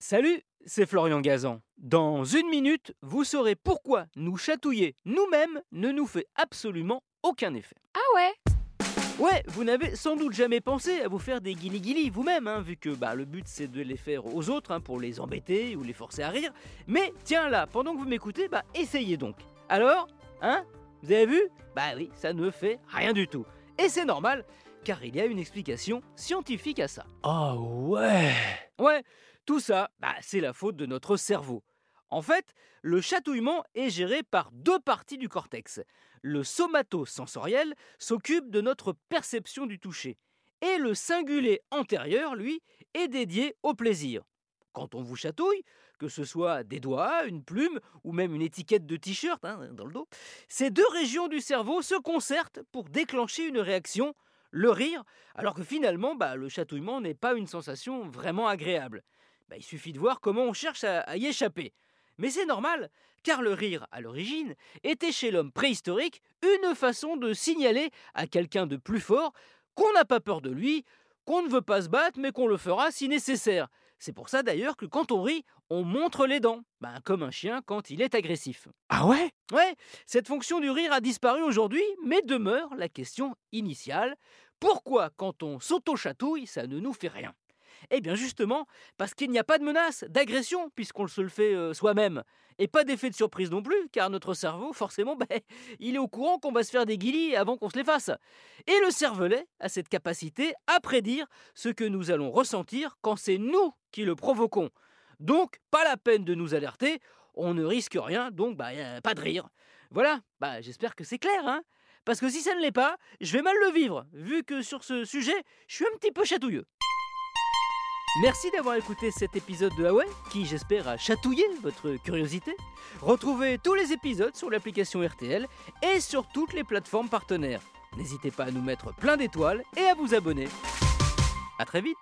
Salut, c'est Florian Gazan. Dans une minute, vous saurez pourquoi nous chatouiller nous-mêmes ne nous fait absolument aucun effet. Ah ouais? Ouais, vous n'avez sans doute jamais pensé à vous faire des guili-guili vous-même, hein, vu que bah, le but c'est de les faire aux autres hein, pour les embêter ou les forcer à rire. Mais tiens là, pendant que vous m'écoutez, bah essayez donc. Alors, hein Vous avez vu? Bah oui, ça ne fait rien du tout. Et c'est normal, car il y a une explication scientifique à ça. Oh ouais Ouais, tout ça, bah, c'est la faute de notre cerveau. En fait, le chatouillement est géré par deux parties du cortex. Le somatosensoriel s'occupe de notre perception du toucher, et le singulier antérieur, lui, est dédié au plaisir. Quand on vous chatouille, que ce soit des doigts, une plume ou même une étiquette de t-shirt hein, dans le dos, ces deux régions du cerveau se concertent pour déclencher une réaction, le rire, alors que finalement, bah, le chatouillement n'est pas une sensation vraiment agréable. Bah, il suffit de voir comment on cherche à y échapper. Mais c'est normal, car le rire, à l'origine, était chez l'homme préhistorique une façon de signaler à quelqu'un de plus fort qu'on n'a pas peur de lui, qu'on ne veut pas se battre, mais qu'on le fera si nécessaire. C'est pour ça d'ailleurs que quand on rit, on montre les dents, ben, comme un chien quand il est agressif. Ah ouais? Ouais, cette fonction du rire a disparu aujourd'hui, mais demeure la question initiale. Pourquoi quand on s'auto-chatouille, ça ne nous fait rien? Eh bien justement, parce qu'il n'y a pas de menace d'agression, puisqu'on se le fait euh, soi-même. Et pas d'effet de surprise non plus, car notre cerveau, forcément, ben, il est au courant qu'on va se faire des guilis avant qu'on se les fasse. Et le cervelet a cette capacité à prédire ce que nous allons ressentir quand c'est nous qui le provoquons. Donc, pas la peine de nous alerter, on ne risque rien, donc bah, pas de rire. Voilà, bah, j'espère que c'est clair, hein Parce que si ça ne l'est pas, je vais mal le vivre, vu que sur ce sujet, je suis un petit peu chatouilleux. Merci d'avoir écouté cet épisode de Huawei, qui j'espère a chatouillé votre curiosité. Retrouvez tous les épisodes sur l'application RTL et sur toutes les plateformes partenaires. N'hésitez pas à nous mettre plein d'étoiles et à vous abonner. A très vite